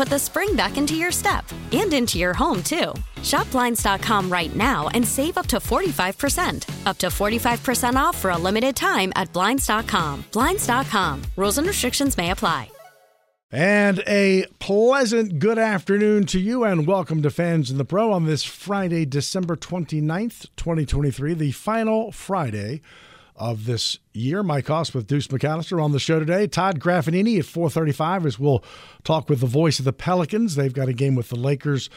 put the spring back into your step and into your home, too. Shop Blinds.com right now and save up to 45%. Up to 45% off for a limited time at Blinds.com. Blinds.com. Rules and restrictions may apply. And a pleasant good afternoon to you, and welcome to Fans in the Pro on this Friday, December 29th, 2023, the final Friday of this year. Mike Hoss with Deuce McAllister on the show today. Todd Graffagnini at 435 as we'll talk with the voice of the Pelicans. They've got a game with the Lakers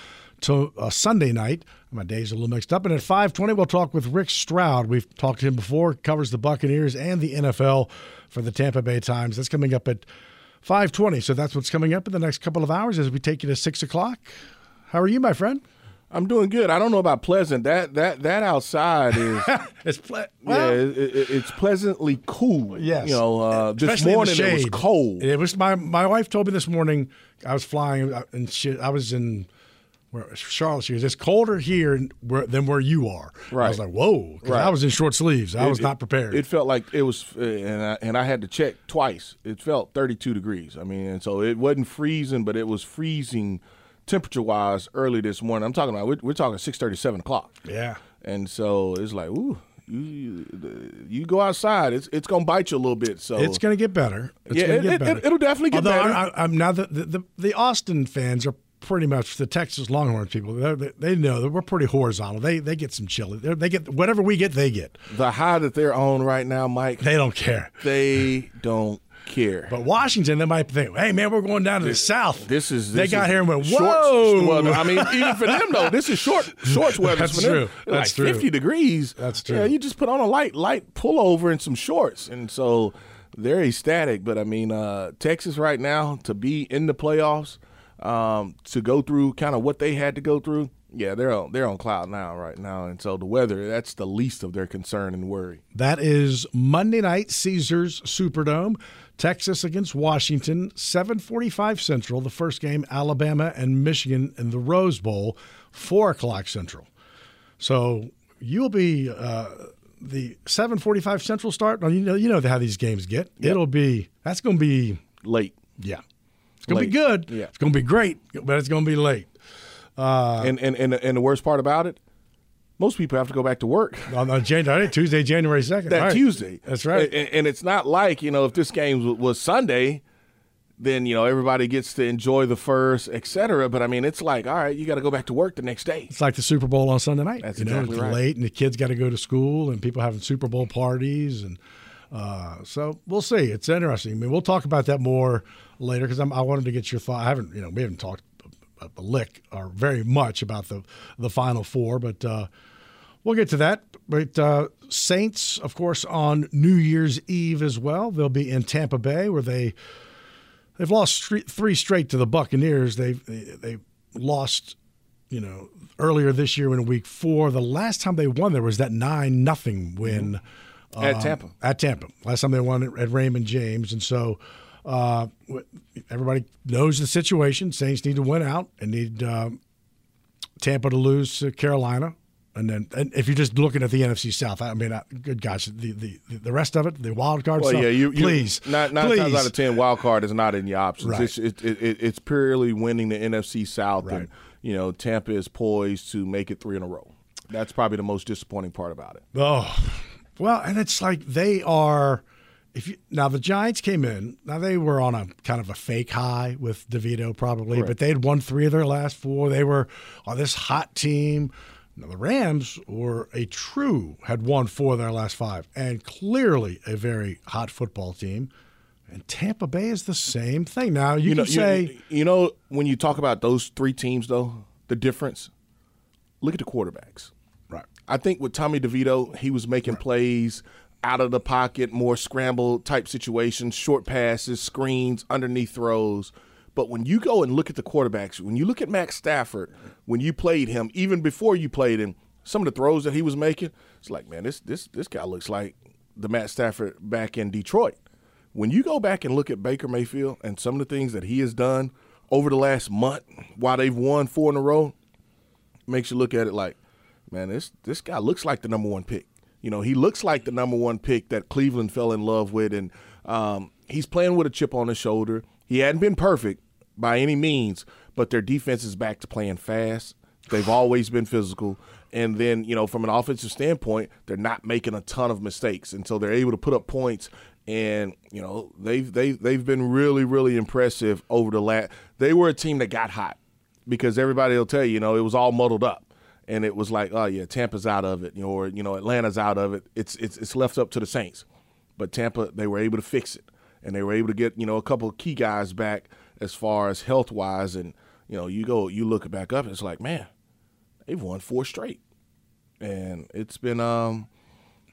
to uh, Sunday night. My days are a little mixed up. And at 520, we'll talk with Rick Stroud. We've talked to him before, covers the Buccaneers and the NFL for the Tampa Bay Times. That's coming up at 520. So that's what's coming up in the next couple of hours as we take you to 6 o'clock. How are you, my friend? I'm doing good. I don't know about pleasant. That that that outside is it's ple- yeah, it, it, it's pleasantly cool. Yes, you know, uh, this Especially in the morning it was cold. It was my my wife told me this morning. I was flying uh, and she, I was in where Charlotte. She goes, "It's colder here where, than where you are." Right. I was like, "Whoa!" Right. I was in short sleeves. I It- was not prepared. It felt like it was, uh, and I, and I had to check twice. It felt 32 degrees. I mean, and so it wasn't freezing, but it was freezing temperature wise early this morning. I'm talking about we're, we're talking six thirty seven o'clock. yeah. And so it's like, ooh, you you, you go outside, it's it's gonna bite you a little bit. So It's to get better. It's Yeah, it- get it- definitely get Although better. I, I, I'm now the, the the Austin fans are pretty much the Texas Longhorns people. They they know that we're pretty horizontal. They they get some chili. They're, they get whatever we get. They get. the high that they're on right now, Mike, They don't care. they don't care. But Washington, they might think, "Hey man, we're going down to the south." This is they got is here and went, shorts- "Whoa!" Well, I mean, even for them though, this is short shorts weather. That's true. That's like true. Fifty degrees. That's true. Yeah, you just put on a light light pullover and some shorts, and so they're ecstatic. But I mean, uh, Texas right now to be in the playoffs, um, to go through kind of what they had to go through. Yeah, they're on they're on cloud now right now, and so the weather that's the least of their concern and worry. That is Monday night, Caesars Superdome. Texas against Washington, 745 Central. The first game, Alabama and Michigan in the Rose Bowl, 4 o'clock Central. So you'll be uh, the 745 Central start. You know, you know how these games get. It'll be, that's going to be, Late. yeah. It's going to be good. Yeah. It's going to be great, but it's going to be late. and, and and and the worst part about it, most people have to go back to work. On, on January, Tuesday, January 2nd. that Right. Tuesday. That's right. And, and it's not like you know if this game was Sunday, then you know everybody gets to enjoy the first, et cetera. But I mean, it's like all right, you got to go back to work the next day. It's like the Super Bowl on Sunday night. That's you know, exactly it's right. late, and the kids got to go to school, and people having Super Bowl parties, and uh, so we'll see. It's interesting. I mean, we'll talk about that more later because I wanted to get your thought. I haven't, you know, we haven't talked a, a lick or very much about the the Final Four, but uh, we'll get to that. But uh, Saints, of course, on New Year's Eve as well. They'll be in Tampa Bay, where they they've lost three straight to the Buccaneers. They've they, they lost you know, earlier this year in week four. The last time they won there was that nine nothing win At um, Tampa. At Tampa, last time they won at- at Raymond James, and so uh, everybody knows the situation. Saints need to win out and need um, Tampa to lose to Carolina And then, and if you're just looking at the NFC South, I mean, I, good gosh, the, the the rest of it, the wild card Well, stuff. yeah, you, you please, nine, nine please. times out of ten, wild card is not in your options. Right. It's, it, it, it, it's purely winning the NFC South, Right. and you know Tampa is poised to make it three in a row. That's probably the most disappointing part about it. Oh, well, and it's like they are. If you, now the Giants came in, now they were on a kind of a fake high with DeVito probably, but they had won three of their last four. They were on this hot team. Now the Rams were a true had won four of their last five, and clearly a very hot football team. And Tampa Bay is the same thing. Now you, know, can say, you, you know when you talk about those three teams, though, the difference. Look at the quarterbacks. right, I think with Tommy DeVito, he was making plays out of the pocket, more scramble type situations, short passes, screens, underneath throws. But when you go and look at the quarterbacks, when you look at Matt Stafford, when you played him, even before you played him, some of the throws that he was making, it's like, man, this this this guy looks like the Matt Stafford back in Detroit. When you go back and look at Baker Mayfield and some of the things that he has done over the last month while they've won four in a row, makes you look at it like, man, this this guy looks like the number one pick. You know, he looks like the number one pick that Cleveland fell in love with, and um, he's playing with a chip on his shoulder. He hadn't been perfect by any means, but their defense is back to playing fast. They've always been physical, and then you know, from an offensive standpoint, they're not making a ton of mistakes, and so they're able to put up points. And you know, they've they they've been really really impressive over the last. They were a team that got hot because everybody will tell you, you know, it was all muddled up. And it was like, oh yeah, Tampa's out of it, you know, or you know, Atlanta's out of it. It's it's it's left up to the Saints. But Tampa, they were able to fix it. And they were able to get, you know, a couple of key guys back as far as health wise. And, you know, you go you look back up, it's like, man, they've won four straight. And it's been um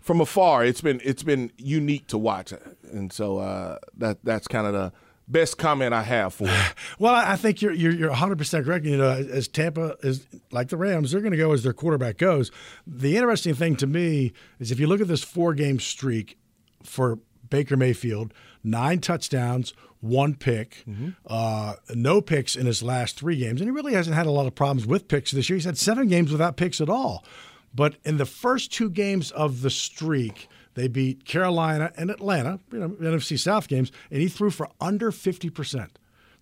from afar, it's been it's been unique to watch. And so uh that that's kind of the best comment I have for it. Well, I think you're you're, you're 100 percent correct. You know, as Tampa is like the Rams, they're going to go as their quarterback goes. The interesting thing to me is if you look at this four game streak for Baker Mayfield, nine touchdowns, one pick, uh, no picks in his last three games, and he really hasn't had a lot of problems with picks this year. He's had seven games without picks at all. But in the first two games of the streak, they beat Carolina and Atlanta, you know, NFC South games, and he threw for under 50%,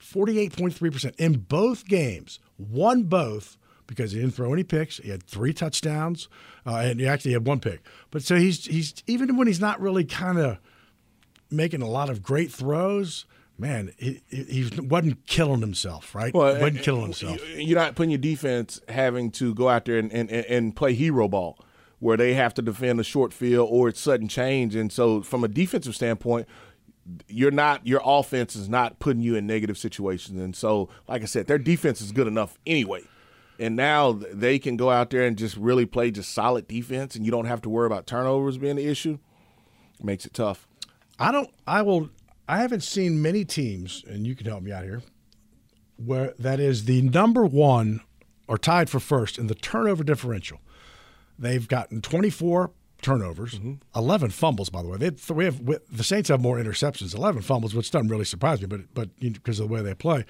48.3% in both games, won both because he didn't throw any picks. He had three touchdowns, uh, and he actually had one pick. But so he's he's even when he's not really kind of making a lot of great throws, man, he, he wasn't killing himself, right? Well, wasn't eh, killing himself. Eh, you're not putting your defense having to go out there and, and, and play hero ball where they have to defend a short field or it's sudden change. And so, from a defensive standpoint, you're not your offense is not putting you in negative situations. And so, like I said, their defense is good enough anyway. And now they can go out there and just really play just solid defense, and you don't have to worry about turnovers being the issue. It Makes it tough. I don't. I will. I haven't seen many teams, and you can help me out here, where that is the number one or tied for first in the turnover differential. They've gotten 24 turnovers, mm-hmm. 11 fumbles. By the way, they had, have the Saints have more interceptions, 11 fumbles, which doesn't really surprise me, but but because of the way they play,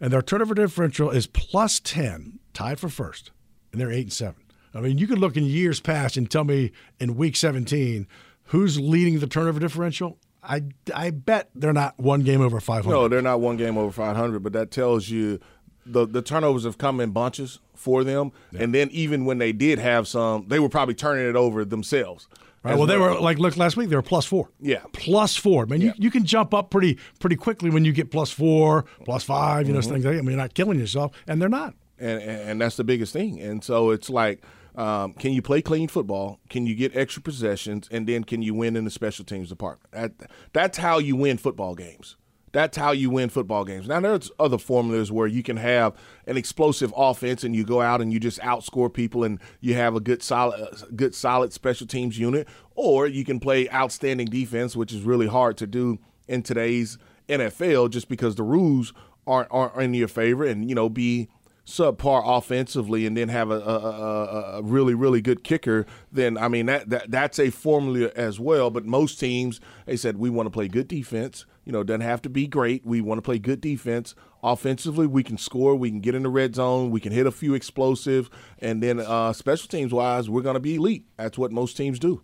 and their turnover differential is plus 10, tied for first, and they're eight and seven. I mean, you could look in years past and tell me in week 17 who's leading the turnover differential. I, I bet they're not one game over 500. No, they're not one game over 500, but that tells you the the turnovers have come in bunches for them. And then even when they did have some, they were probably turning it over themselves. Right. Well, they were like look last week. They were plus four. Yeah. plus four. Man, you, you can jump up pretty pretty quickly when you get plus four, plus five. You know Mm-hmm. things like that. I mean, you're not killing yourself, and they're not. and, and and that's the biggest thing. And so it's like, um, can you play clean football? Can you get extra possessions? And then can you win in the special teams department? That, that's how you win football games. That's how you win football games. Now there's other formulas where you can have an explosive offense and you go out and you just outscore people and you have a good solid, uh, good solid special teams unit, or you can play outstanding defense, which is really hard to do in today's NFL, just because the rules aren't aren't in your favor, and you know be subpar offensively and then have a, a, a, really really good kicker, then I mean that, that that's a formula as well. But most teams they said we want to play good defense. You know, doesn't have to be great. We want to play good defense. Offensively, we can score. We can get in the red zone. We can hit a few explosive, and then uh, special teams wise, we're going to be elite. That's what most teams do.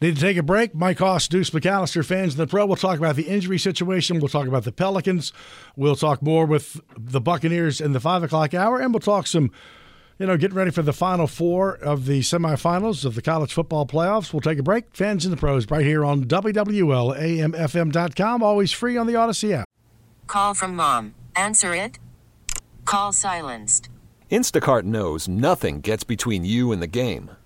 Need to take a break. Mike Hoss, Deuce McAllister, fans in the pro. We'll talk about the injury situation. We'll talk about the Pelicans. We'll talk more with the Buccaneers in the five o'clock hour, and we'll talk some, you know, getting ready for the final four of the semifinals of the college football playoffs. We'll take a break. Fans in the pros right here on WWLAMFM.com. Always free on the Odyssey app. Call from mom. Answer it. Call silenced. Instacart knows nothing gets between you and the game.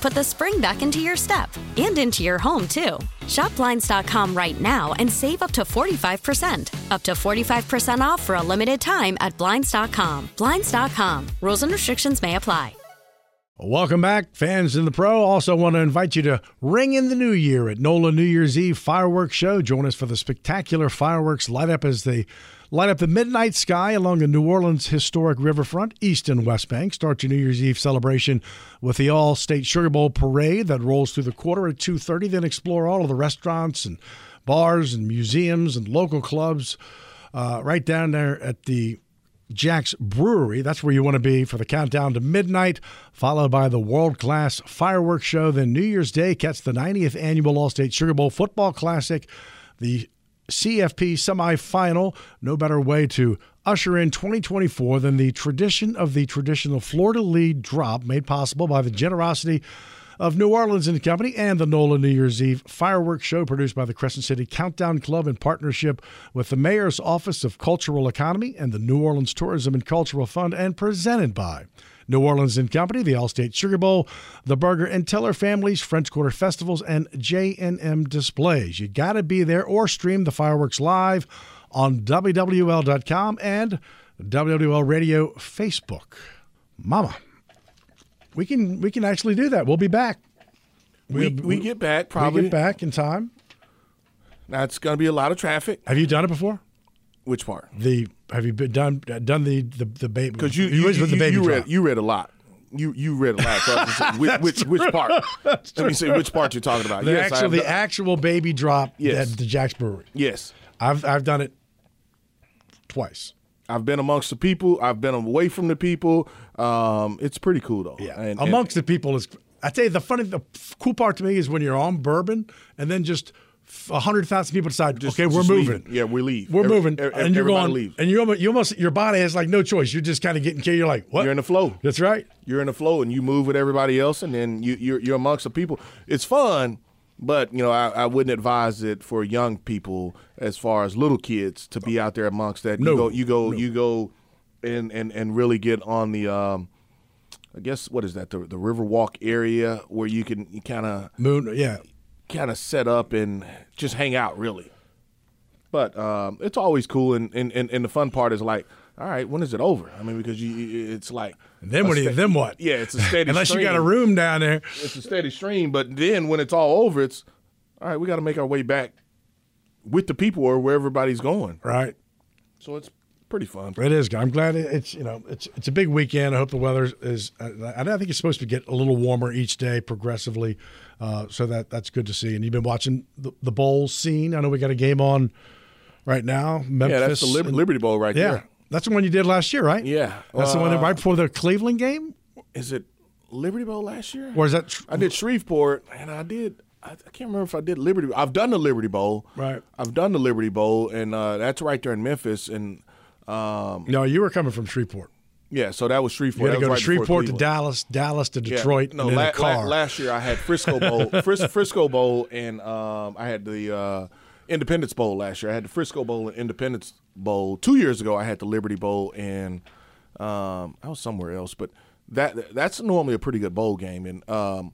put the spring back into your step and into your home, too. Shop Blinds.com right now and save up to 45%. Up to 45% off for a limited time at Blinds.com. Blinds.com. Rules and restrictions may apply. Welcome back, fans in the pro. Also, want to invite you to ring in the new year at NOLA New Year's Eve fireworks show. Join us for the spectacular fireworks light up as they light up the midnight sky along the New Orleans historic riverfront, east and west bank. Start your New Year's Eve celebration with the Allstate Sugar Bowl parade that rolls through the quarter at 2:30. Then explore all of the restaurants and bars and museums and local clubs uh, right down there at the Jax Brewery. That's where you want to be for the countdown to midnight, followed by the world class fireworks show. Then New Year's Day, catch the 90th annual Allstate Sugar Bowl Football Classic, the CFP semifinal. No better way to usher in 2024 than the tradition of the traditional fleur-de-lis drop made possible by the generosity of New Orleans and Company and the NOLA New Year's Eve fireworks show produced by the Crescent City Countdown Club in partnership with the Mayor's Office of Cultural Economy and the New Orleans Tourism and Cultural Fund and presented by New Orleans and Company, the Allstate Sugar Bowl, the Burger and Teller families, French Quarter Festivals, and J&M Displays. You got to be there or stream the fireworks live on WWL.com and WWL Radio Facebook. Mama we can we can actually do that. We'll be back. We, we, we get back probably. We get back in time. That's going to be a lot of traffic. Have you done it before? Which part? The have you been done done the the, the baby? Because you you, you, you, you read you read a lot. You you read a lot. So which, which, which part? Let me see which part you're talking about. The yes, actual the actual baby drop yes. at the Jax Brewery. Yes, I've I've done it twice. I've been amongst the people. I've been away from the people. Um, it's pretty cool though. Yeah, and, amongst and, the people is. I tell you, the funny, the cool part to me is when you're on bourbon and then just a hundred thousand people decide, just, okay, we're moving. Leave. Yeah, we leave. We're every, moving, every, and you're going, leave. and you almost, you almost, your body has like no choice. You're just kind of getting, carried. you're like, what? You're in the flow. That's right. You're in the flow, and you move with everybody else, and then you, you're, you're amongst the people. It's fun but you know, I, I, wouldn't advise it for young people as far as little kids to be out there amongst that. No, you go, you go, no. you go, and and and really get on the. Um, I guess what is that the the Riverwalk area where you can you kind of moon yeah kind of set up and just hang out really. But um, it's always cool, and, and, and, and the fun part is like, all right, when is it over? I mean, because you, it's like And then what? Then what? Yeah, it's a steady. Stream. Unless stream. you got a room down there. it's a steady stream. But then when it's all over, it's all right. We got to make our way back with the people or where everybody's going. Right. So it's pretty fun. It is. I'm glad it's you know it's it's a big weekend. I hope the weather is. uh, I I think it's supposed to get a little warmer each day progressively, uh, so that that's good to see. And you've been watching the, the bowl scene. I know we got a game on right now. Memphis. Yeah, that's the Liberty Bowl right yeah, there. That's the one you did last year, right? Yeah. that's the one Uh, right before the Cleveland game, Is it Liberty Bowl last year? or is that tr- I did Shreveport, and I did. I, I can't remember if I did Liberty. I've done the Liberty Bowl. Right. I've done the Liberty Bowl, and uh, that's right there in Memphis. And um, no? You were coming from Shreveport. yeah, so that was Shreveport. You had to go to right Shreveport to Dallas, Dallas to Yeah. Detroit, No, and then la- a car. la- last year I had Frisco Bowl, Fris- Frisco Bowl, and um, I had the uh, Independence Bowl last year. I had the Frisco Bowl and Independence Bowl. Two years ago, I had the Liberty Bowl, and um, I was somewhere else. But that that's normally a pretty good bowl game, and um,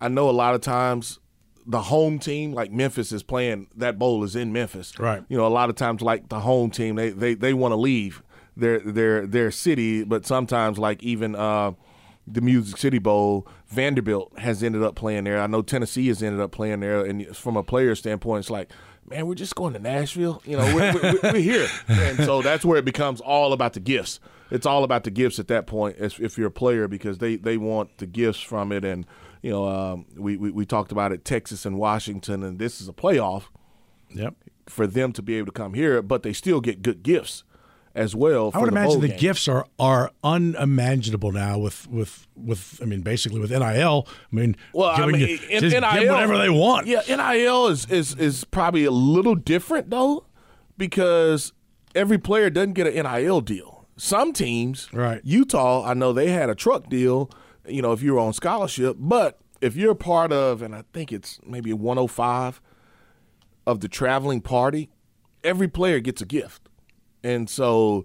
I know a lot of times the home team, like Memphis, is playing. That bowl is in Memphis, Right. You know, a lot of times, like the home team, they they, they want to leave their their their city, but sometimes, like even uh, the Music City Bowl, Vanderbilt has ended up playing there. I know Tennessee has ended up playing there, and from a player standpoint, it's like. Man, we're just going to Nashville. You know, we're, we're, we're here, and so that's where it becomes all about the gifts. It's all about the gifts at that point, if, if you're a player, because they, they want the gifts from it. And you know, um, we, we we talked about it, Texas and Washington, and this is a playoff Yep. for them to be able to come here, but they still get good gifts as well. For I would imagine the game. gifts are are unimaginable now with with with I mean basically with NIL. I mean, Well, I mean, you- NIL, whatever they want. Yeah, NIL is, is is probably a little different though, because every player doesn't get an NIL deal. Some teams, Right. Utah, I know they had a truck deal. You know, if you were on scholarship, but if you're part of, and I think it's maybe 105 of the traveling party, every player gets a gift. And so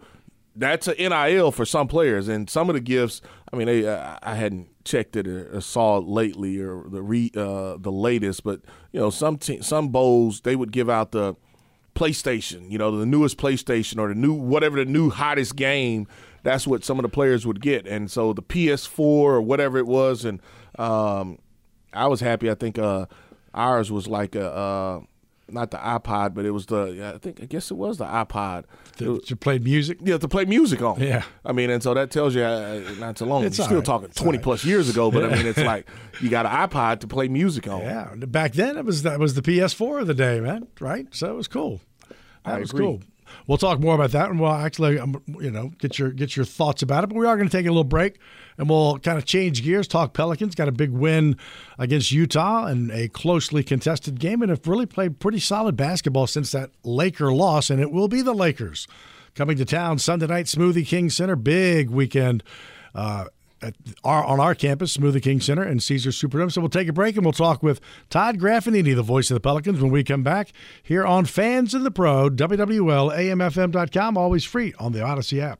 that's a NIL for some players. And some of the gifts, I mean, they, I hadn't checked it or, or saw it lately or the re, uh, the latest, but you know, some te- some bowls they would give out the PlayStation, you know, the newest PlayStation or the new whatever the new hottest game. That's what some of the players would get, and so the PS4 or whatever it was, and um, I was happy. I think uh, ours was like a. Uh, not the iPod, but it was the yeah, I think I guess it was the iPod. To, was- play music. yeah, to play music on. Yeah. I mean, and so that tells you uh, not too long. It's You're still right. talking It's 20 right. plus years ago, but I mean, it's like you got an iPod to play music on. Yeah, back then it was that was the PS4 of the day, man. Right, so it was cool. That I was agree. cool. We'll talk more about that, and we'll actually, you know, get your get your thoughts about it. But we are going to take a little break, and we'll kind of change gears. Talk Pelicans got a big win against Utah and a closely contested game, and have really played pretty solid basketball since that Laker loss. And it will be the Lakers coming to town Sunday night, Smoothie King Center, big weekend. Uh, our, on our campus, Smoothie King Center and Caesars Superdome. So we'll take a break and we'll talk with Todd Graffagnini, the voice of the Pelicans, when we come back here on Fans in the Pro, WWL, AMFM.com, always free on the Odyssey app.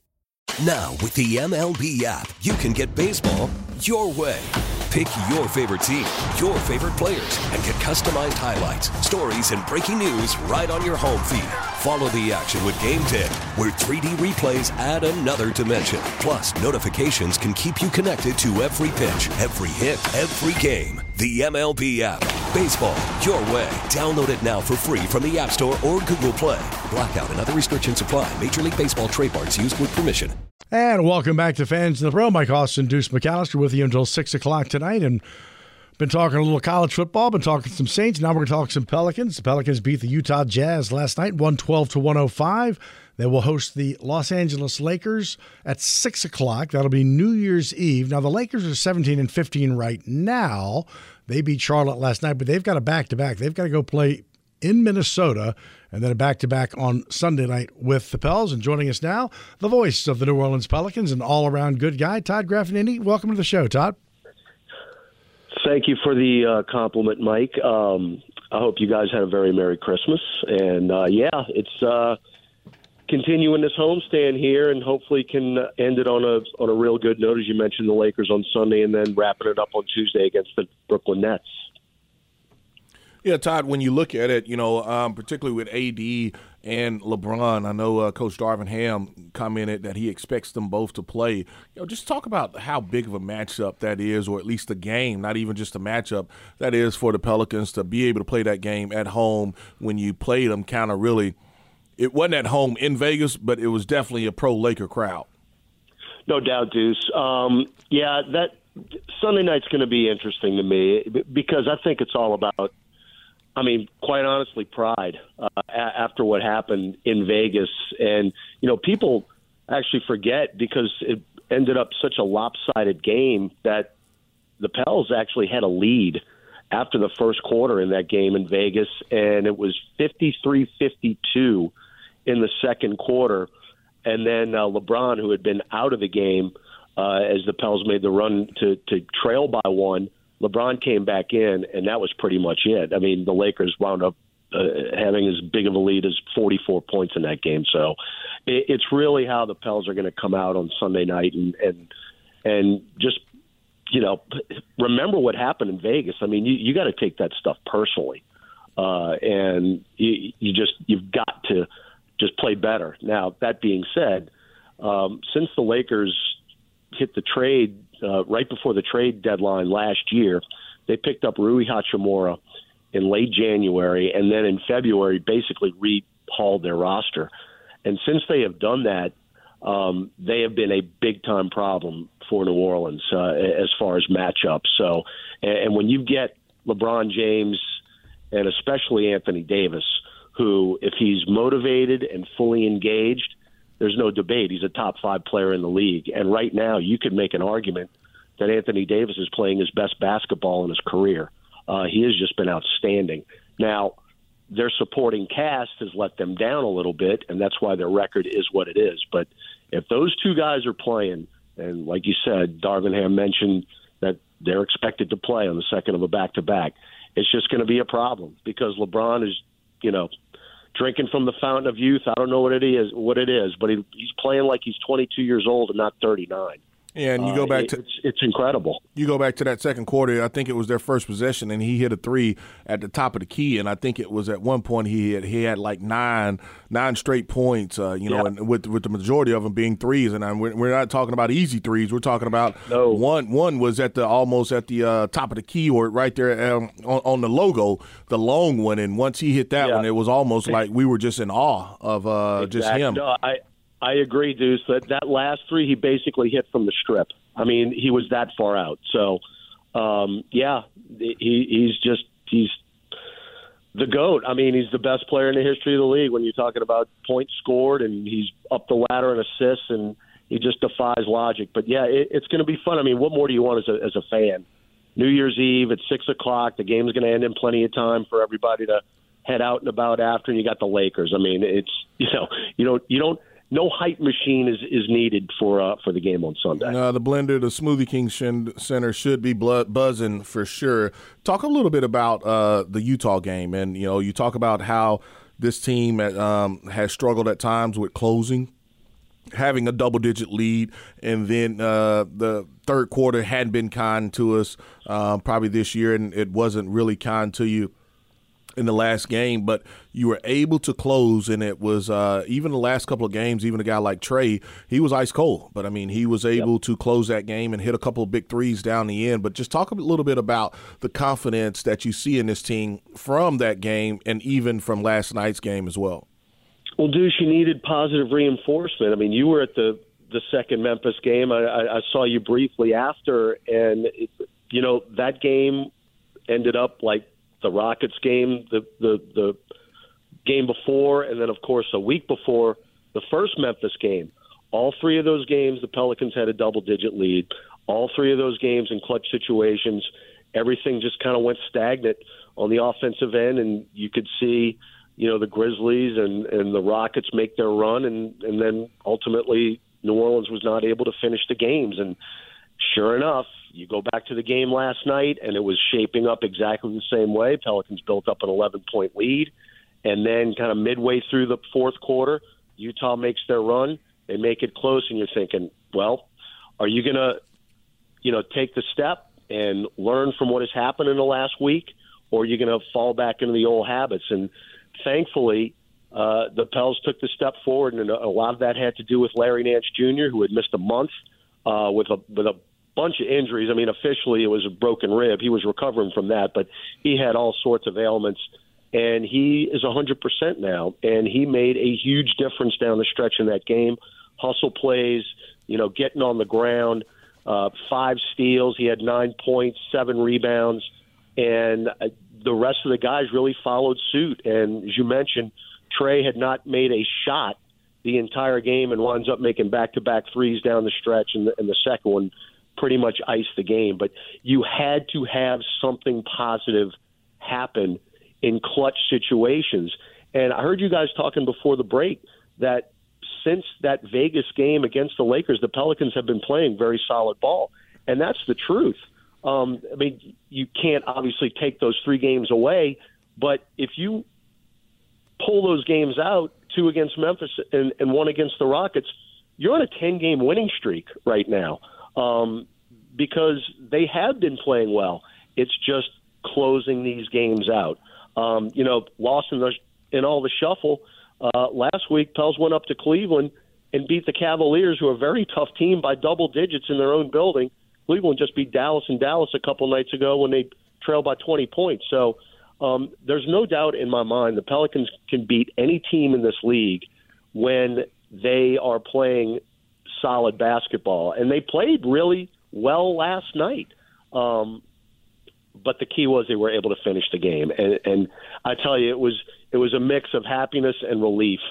Now, with the MLB app, you can get baseball your way. Pick your favorite team, your favorite players, and get customized highlights, stories, and breaking news right on your home feed. Follow the action with Game Day, where 3D replays add another dimension. Plus, notifications can keep you connected to every pitch, every hit, every game. The MLB app. Baseball, your way. Download it now for free from the App Store or Google Play. Blackout and other restrictions apply. Major League Baseball trademarks used with permission. And welcome back to Fans in the Pro. Mike Austin, Deuce McAllister with you until 6 o'clock tonight. And Been talking a little college football, been talking some Saints. Now we're going to talk some Pelicans. The Pelicans beat the Utah Jazz last night, 112 to 105. They will host the Los Angeles Lakers at 6 o'clock. That'll be New Year's Eve. Now, the Lakers are 17 and 15 right now. They beat Charlotte last night, but they've got a back to back. They've got to go play in Minnesota and then a back to back on Sunday night with the Pels. And joining us now, the voice of the New Orleans Pelicans, and all around good guy, Todd Graffagnini. Welcome to the show, Todd. Thank you for the uh, compliment, Mike. Um, I hope you guys had a very Merry Christmas. And uh, yeah, it's uh, continuing this homestand here, and hopefully can end it on a on a real good note, as you mentioned, the Lakers on Sunday, and then wrapping it up on Tuesday against the Brooklyn Nets. Yeah, Todd. When you look at it, you know, um, particularly with AD and LeBron, I know uh, Coach Darvin Ham commented that he expects them both to play. You know, just talk about how big of a matchup that is, or at least a game, not even just a matchup that is for the Pelicans to be able to play that game at home when you played them. Kind of really, it wasn't at home in Vegas, but it was definitely a pro Laker crowd. No doubt, Deuce. Um, yeah, that Sunday night's going to be interesting to me because I think it's all about I mean, quite honestly, pride uh, after what happened in Vegas. And, you know, people actually forget because it ended up such a lopsided game that the Pels actually had a lead after the first quarter in that game in Vegas, and it was 53 52 in the second quarter. And then uh, LeBron, who had been out of the game uh, as the Pels made the run to, to trail by one, LeBron came back in, and that was pretty much it. I mean, the Lakers wound up uh, having as big of a lead as 44 points in that game. So it, it's really how the Pels are going to come out on Sunday night and and and just you know remember what happened in Vegas. I mean, you, you got to take that stuff personally, uh, and you, you just you've got to just play better. Now that being said, um, since the Lakers hit the trade uh, right before the trade deadline last year, they picked up Rui Hachimura in late January, and then in February, basically rehauled their roster. And since they have done that, um, they have been a big time problem for New Orleans uh, as far as matchups. So, and, and when you get LeBron James and especially Anthony Davis, who, if he's motivated and fully engaged, there's no debate. He's a top five player in the league. And right now, you could make an argument that Anthony Davis is playing his best basketball in his career. Uh, he has just been outstanding. Now, their supporting cast has let them down a little bit, and that's why their record is what it is. But if those two guys are playing, and like you said, Darvin Ham mentioned that they're expected to play on the second of a back to back, it's just going to be a problem because LeBron is, you know, drinking from the fountain of youth. I don't know what it is, what it is, but he, he's playing like he's 22 years old and not 39. Yeah, and you go uh, back to it's, it's incredible. You go back to that second quarter. I think it was their first possession, and he hit a three at the top of the key. And I think it was at one point he had he had like nine nine straight points. Uh, you know, and with with the majority of them being threes. And I'm, we're not talking about easy threes. We're talking about no. one one was at the almost at the uh, top of the key or right there um, on, on, the logo, the long one. And once he hit that yeah. one, it was almost like we were just in awe of uh, exactly. just him. No, I I agree, Deuce. That that last three he basically hit from the strip. I mean, he was that far out. So, um, yeah, he, he's just he's the goat. I mean, he's the best player in the history of the league when you're talking about points scored, and he's up the ladder in assists, and he just defies logic. But yeah, it, it's going to be fun. I mean, what more do you want as a as a fan? New Year's Eve at six o'clock. The game's going to end in plenty of time for everybody to head out and about after, and you got the Lakers. I mean, it's you know you don't you don't no hype machine is, is needed for uh, for the game on Sunday. The blender, the Smoothie King Center should be buzzing for sure. Talk a little bit about uh, the Utah game, and you know, you talk about how this team um, has struggled at times with closing. Having a double digit lead, and then uh, the third quarter hadn't been kind to us uh, probably this year, and it wasn't really kind to you in the last game, but you were able to close, and it was uh, even the last couple of games. Even a guy like Trey, he was ice cold, but I mean, he was able yep. to close that game and hit a couple of big threes down the end. But just talk a little bit about the confidence that you see in this team from that game, and even from last night's game as well. Well, Deuce, you needed positive reinforcement. I mean, you were at the the second Memphis game. I, I, I saw you briefly after, and it, you know that game ended up like the Rockets game, the the the game before, and then of course a week before the first Memphis game. All three of those games, the Pelicans had a double digit lead. All three of those games in clutch situations, everything just kind of went stagnant on the offensive end, and you could see, you know, the Grizzlies and and the Rockets make their run, and and then ultimately New Orleans was not able to finish the games. And sure enough, you go back to the game last night, and it was shaping up exactly the same way. Pelicans built up an 11 point lead, and then kind of midway through the fourth quarter, Utah makes their run. They make it close, and you're thinking, well, are you going to, you know, take the step and learn from what has happened in the last week, or are you going to fall back into the old habits? And thankfully, uh, the Pels took the step forward, and a lot of that had to do with Larry Nance Jr., who had missed a month uh, with a with a bunch of injuries. I mean, officially it was a broken rib. He was recovering from that, but he had all sorts of ailments, and he is 100% now. And he made a huge difference down the stretch in that game. Hustle plays, you know, getting on the ground, uh, five steals. He had nine points, seven rebounds, and uh, the rest of the guys really followed suit. And as you mentioned, Trey had not made a shot the entire game and winds up making back-to-back threes down the stretch, and the, and the second one pretty much iced the game. But you had to have something positive happen in clutch situations. And I heard you guys talking before the break that since that Vegas game against the Lakers, the Pelicans have been playing very solid ball, and that's the truth. Um, I mean, you can't obviously take those three games away, but if you pull those games out, two against Memphis and, and one against the Rockets, you're on a 10 game winning streak right now um, because they have been playing well. It's just closing these games out. Um, you know, lost in, the, in all the shuffle. Uh, last week, Pels went up to Cleveland and beat the Cavaliers, who are a very tough team, by double digits in their own building. Cleveland just beat Dallas and Dallas a couple nights ago when they trailed by 20 points. So um, there's no doubt in my mind the Pelicans can beat any team in this league when they are playing solid basketball, and they played really well last night. Um, but the key was they were able to finish the game, and, and I tell you, it was it was a mix of happiness and relief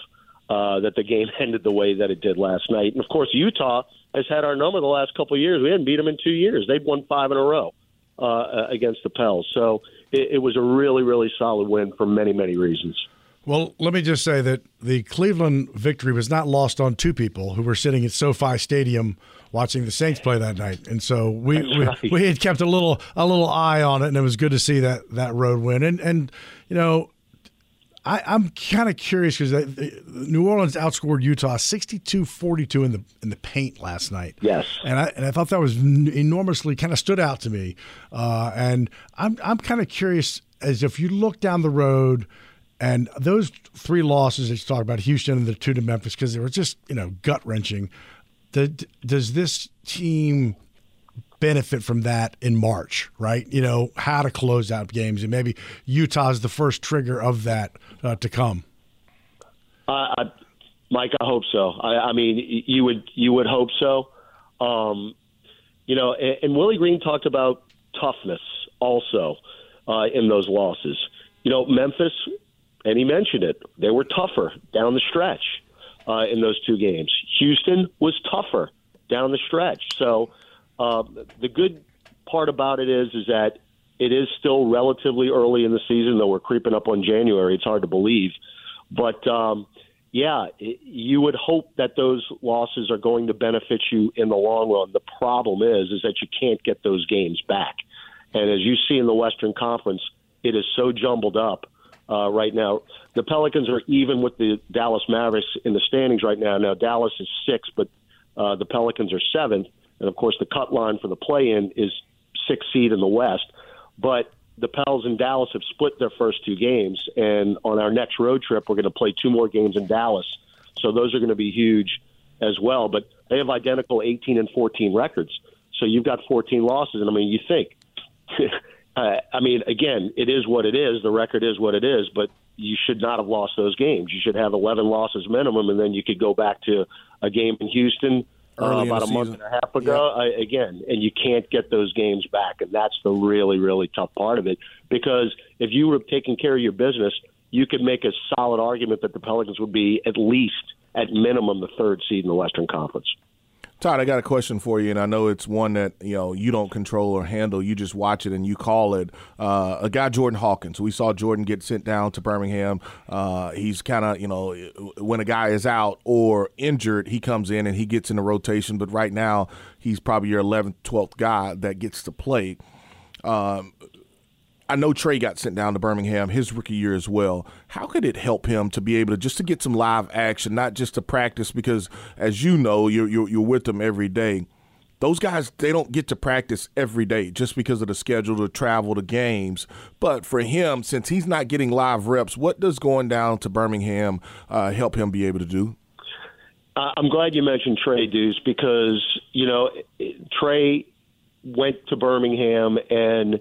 uh, that the game ended the way that it did last night. And of course, Utah has had our number the last couple of years. We hadn't beat them in two years. They've won five in a row uh, against the Pels. So it, it was a really, really solid win for many, many reasons. Well, let me just say that the Cleveland victory was not lost on two people who were sitting at SoFi Stadium watching the Saints play that night, and so we right. we, we had kept a little a little eye on it, and it was good to see that that road win. And and you know, I, I'm kind of curious because New Orleans outscored Utah 62-42 in the in the paint last night. Yes, and I and I thought that was enormously kind of stood out to me. Uh, and I'm I'm kind of curious as if you look down the road. And those three losses that you talk about, Houston and the two to Memphis, because they were just you know gut wrenching. Does this team benefit from that in March, right? You know, how to close out games, and maybe Utah's the first trigger of that uh, to come. I, Mike, I hope so. I, I mean, you would you would hope so. Um, you know, and, and Willie Green talked about toughness also uh, in those losses. You know, Memphis and he mentioned it. They were tougher down the stretch uh, in those two games. Houston was tougher down the stretch. So uh, the good part about it is is that it is still relatively early in the season, though we're creeping up on January. It's hard to believe, but um, yeah, it, you would hope that those losses are going to benefit you in the long run. The problem is is that you can't get those games back, and as you see in the Western Conference, it is so jumbled up uh, right now. The Pelicans are even with the Dallas Mavericks in the standings right now. Now Dallas is six, but uh, the Pelicans are seventh, and of course the cut line for the play-in is six seed in the West. But the Pels and Dallas have split their first two games, and on our next road trip, we're going to play two more games in Dallas. So those are going to be huge as well. But they have identical 18 and 14 records. So you've got 14 losses, and I mean, you think uh, I mean, again, it is what it is. The record is what it is, but you should not have lost those games. You should have 11 losses minimum, and then you could go back to a game in Houston in about a month and a half ago. I, again, and you can't get those games back, and that's the really, really tough part of it. Because if you were taking care of your business, you could make a solid argument that the Pelicans would be at least, at minimum, the third seed in the Western Conference. Todd, I got a question for you, and I know it's one that you know you don't control or handle. You just watch it and you call it. Uh, a guy, Jordan Hawkins. We saw Jordan get sent down to Birmingham. Uh, he's kind of you know when a guy is out or injured, he comes in and he gets in the rotation. But right now, he's probably your 11th, 12th guy that gets to play. Um, I know Trey got sent down to Birmingham his rookie year as well. How could it help him to be able to just to get some live action, not just to practice? Because as you know, you're you're, you're with them every day. Those guys they don't get to practice every day just because of the schedule to travel to games. But for him, since he's not getting live reps, what does going down to Birmingham uh, help him be able to do? I'm glad you mentioned Trey Deuce because you know Trey went to Birmingham and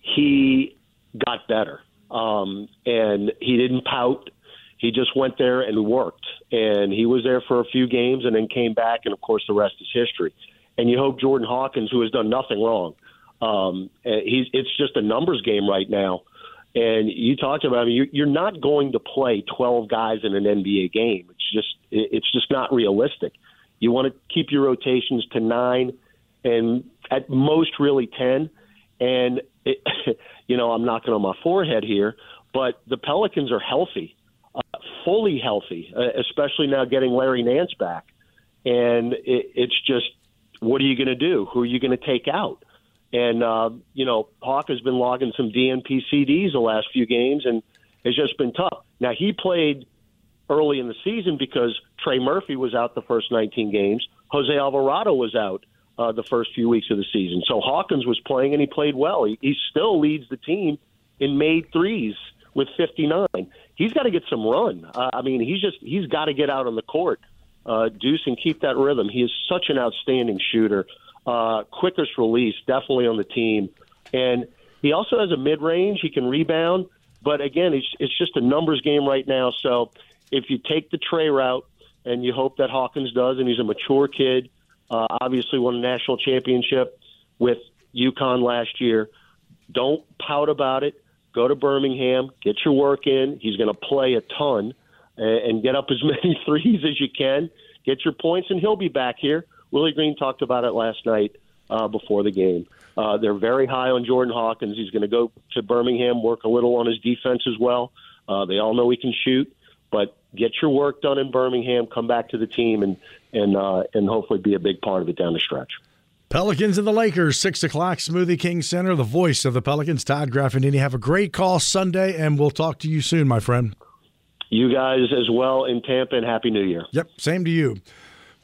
he got better. Um, and he didn't pout. He just went there and worked. And he was there for a few games and then came back. And of course, the rest is history. And you hope Jordan Hawkins, who has done nothing wrong, um, he's it's just a numbers game right now. And you talked about I mean, you're, not going to play 12 guys in an NBA game. It's just it's just not realistic. You want to keep your rotations to nine, and at most really 10. And it, you know, I'm knocking on my forehead here, but the Pelicans are healthy, uh, fully healthy, uh, especially now getting Larry Nance back. And it, it's just, what are you going to do? Who are you going to take out? And, uh, you know, Hawk has been logging some DNP CDs the last few games, and it's just been tough. Now, he played early in the season because Trey Murphy was out the first 19 games. Jose Alvarado was out uh, the first few weeks of the season. So Hawkins was playing and he played well. He, he still leads the team in made threes with 59. He's got to get some run. Uh, I mean, he's just he's got to get out on the court, uh, Deuce, and keep that rhythm. He is such an outstanding shooter. Uh, quickest release, definitely on the team, and he also has a mid range. He can rebound, but again, it's it's just a numbers game right now. So if you take the Trey route and you hope that Hawkins does, and he's a mature kid uh, obviously won a national championship with UConn last year. Don't pout about it. Go to Birmingham, get your work in. He's going to play a ton and, and get up as many threes as you can. Get your points, and he'll be back here. Willie Green talked about it last night uh, before the game. Uh, they're very high on Jordan Hawkins. He's going to go to Birmingham, work a little on his defense as well. Uh, they all know he can shoot, but get your work done in Birmingham, come back to the team, and and uh, and hopefully be a big part of it down the stretch. Pelicans and the Lakers, six o'clock, Smoothie King Center. The voice of the Pelicans, Todd Graffagnini. Have a great call Sunday, and we'll talk to you soon, my friend. You guys as well in Tampa, and Happy New Year. Yep, same to you.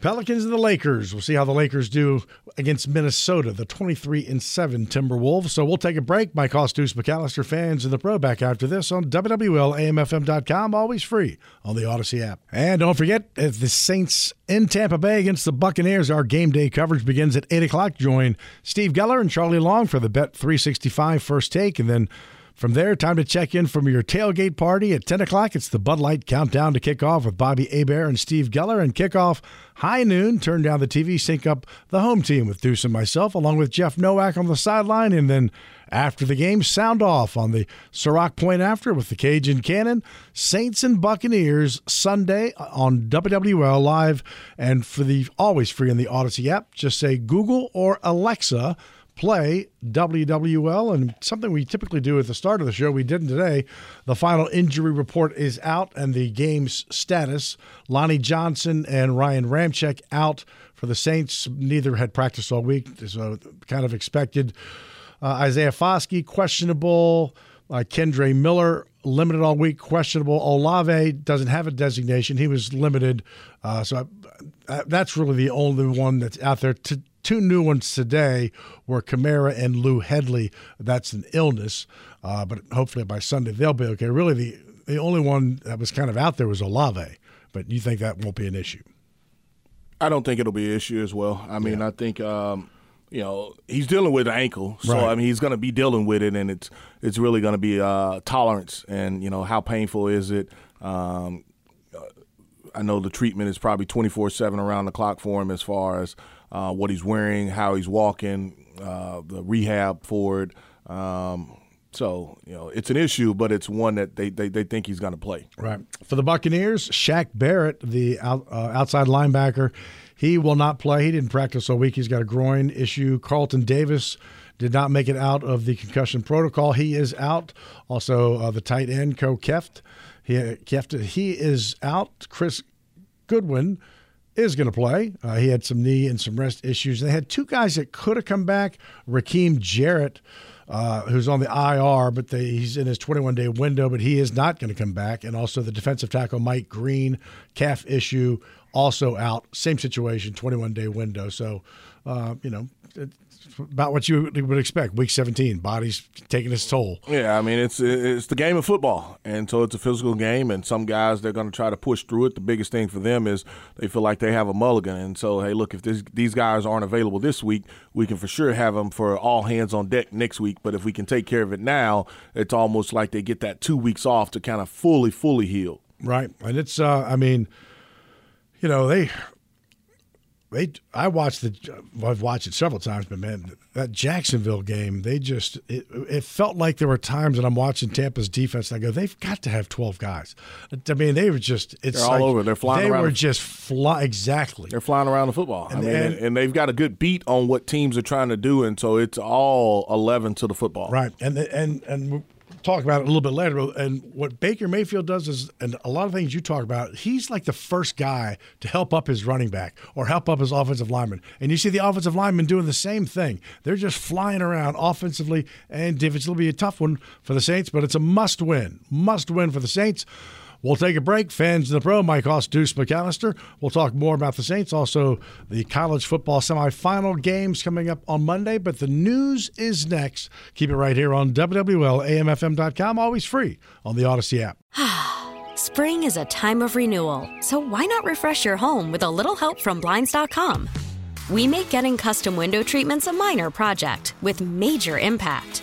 Pelicans and the Lakers. We'll see how the Lakers do against Minnesota, the 23 and 7 Timberwolves. So we'll take a break. Mike Deuce McAllister fans in the pro back after this on WWLAMFM.com, always free on the Odyssey app. And don't forget, if the Saints in Tampa Bay against the Buccaneers, our game day coverage begins at 8 o'clock. Join Steve Geller and Charlie Long for the Bet 365 first take, and then from there, time to check in from your tailgate party at 10 o'clock. It's the Bud Light Countdown to kick off with Bobby Hebert and Steve Geller. And kickoff high noon, turn down the TV, sync up the home team with Deuce and myself, along with Jeff Nowak on the sideline. And then after the game, sound off on the Ciroc Point after with the Cajun Cannon. Saints and Buccaneers Sunday on WWL Live. And for the always free in the Odyssey app, just say Google or Alexa play WWL. And something we typically do at the start of the show, we didn't today. The final injury report is out and the game's status. Lonnie Johnson and Ryan Ramczyk out for the Saints. Neither had practiced all week, so kind of expected. Uh, Isaiah Foskey, questionable. Uh, Kendre Miller, limited all week, questionable. Olave doesn't have a designation. He was limited. Uh, so I, that's really the only one that's out there. To, two new ones today were Kamara and Lou Hedley. That's an illness, uh, but hopefully by Sunday they'll be okay. Really, the the only one that was kind of out there was Olave, but you think that won't be an issue? I don't think it'll be an issue as well. I mean, yeah. I think um, you know he's dealing with an ankle, so right. I mean he's going to be dealing with it, and it's it's really going to be uh, tolerance and you know how painful is it. Um, I know the treatment is probably 24 7 around the clock for him as far as uh, what he's wearing, how he's walking, uh, the rehab for it. Um, so, you know, it's an issue, but it's one that they, they, they think he's going to play. Right. For the Buccaneers, Shaq Barrett, the out, uh, outside linebacker, he will not play. He didn't practice all week. He's got a groin issue. Carlton Davis did not make it out of the concussion protocol. He is out. Also, uh, the tight end, Ko Kieft, he, Kieft, he is out. Chris Godwin is going to play. Uh, he had some knee and some rest issues. They had two guys that could have come back. Rakim Jarrett uh, who's on the IR, but they, he's in his 21 day window, but he is not going to come back. And also the defensive tackle Mike Greene, calf issue, also out. Same situation, 21 day window. So, uh, you know, about what you would expect. Week 17, body's taking its toll. Yeah, I mean it's it's the game of football, and so it's a physical game. And some guys they're going to try to push through it. The biggest thing for them is they feel like they have a mulligan, and so hey, look, if this, these guys aren't available this week, we can for sure have them for all hands on deck next week. But if we can take care of it now, it's almost like they get that two weeks off to kind of fully fully heal. Right, and it's uh, I mean, you know they they I watched the I've watched it several times, but man, that Jacksonville game, they just it, it felt like there were times that I'm watching Tampa's defense and I go, they've got to have 12 guys. I mean, they were just it's They're all like, over. They're flying They around were the- just fly exactly. They're flying around the football. And- I mean, and- and, and they've got a good beat on what teams are trying to do, and so it's all eleven to the football. Right, and and and we'll talk about it a little bit later. And what Baker Mayfield does is, and a lot of things you talk about, he's like the first guy to help up his running back or help up his offensive lineman. And you see the offensive lineman doing the same thing. They're just flying around offensively and defensively. It'll be a tough one for the Saints, but it's a must win, must win for the Saints. We'll take a break. Fans of the pro, Mike Hoss, Deuce McAllister. We'll talk more about the Saints. Also, the college football semifinal games coming up on Monday. But the news is next. Keep it right here on WWLAMFM.com. Always free on the Odyssey app. Spring is a time of renewal, so why not refresh your home with a little help from Blinds.com? We make getting custom window treatments a minor project with major impact.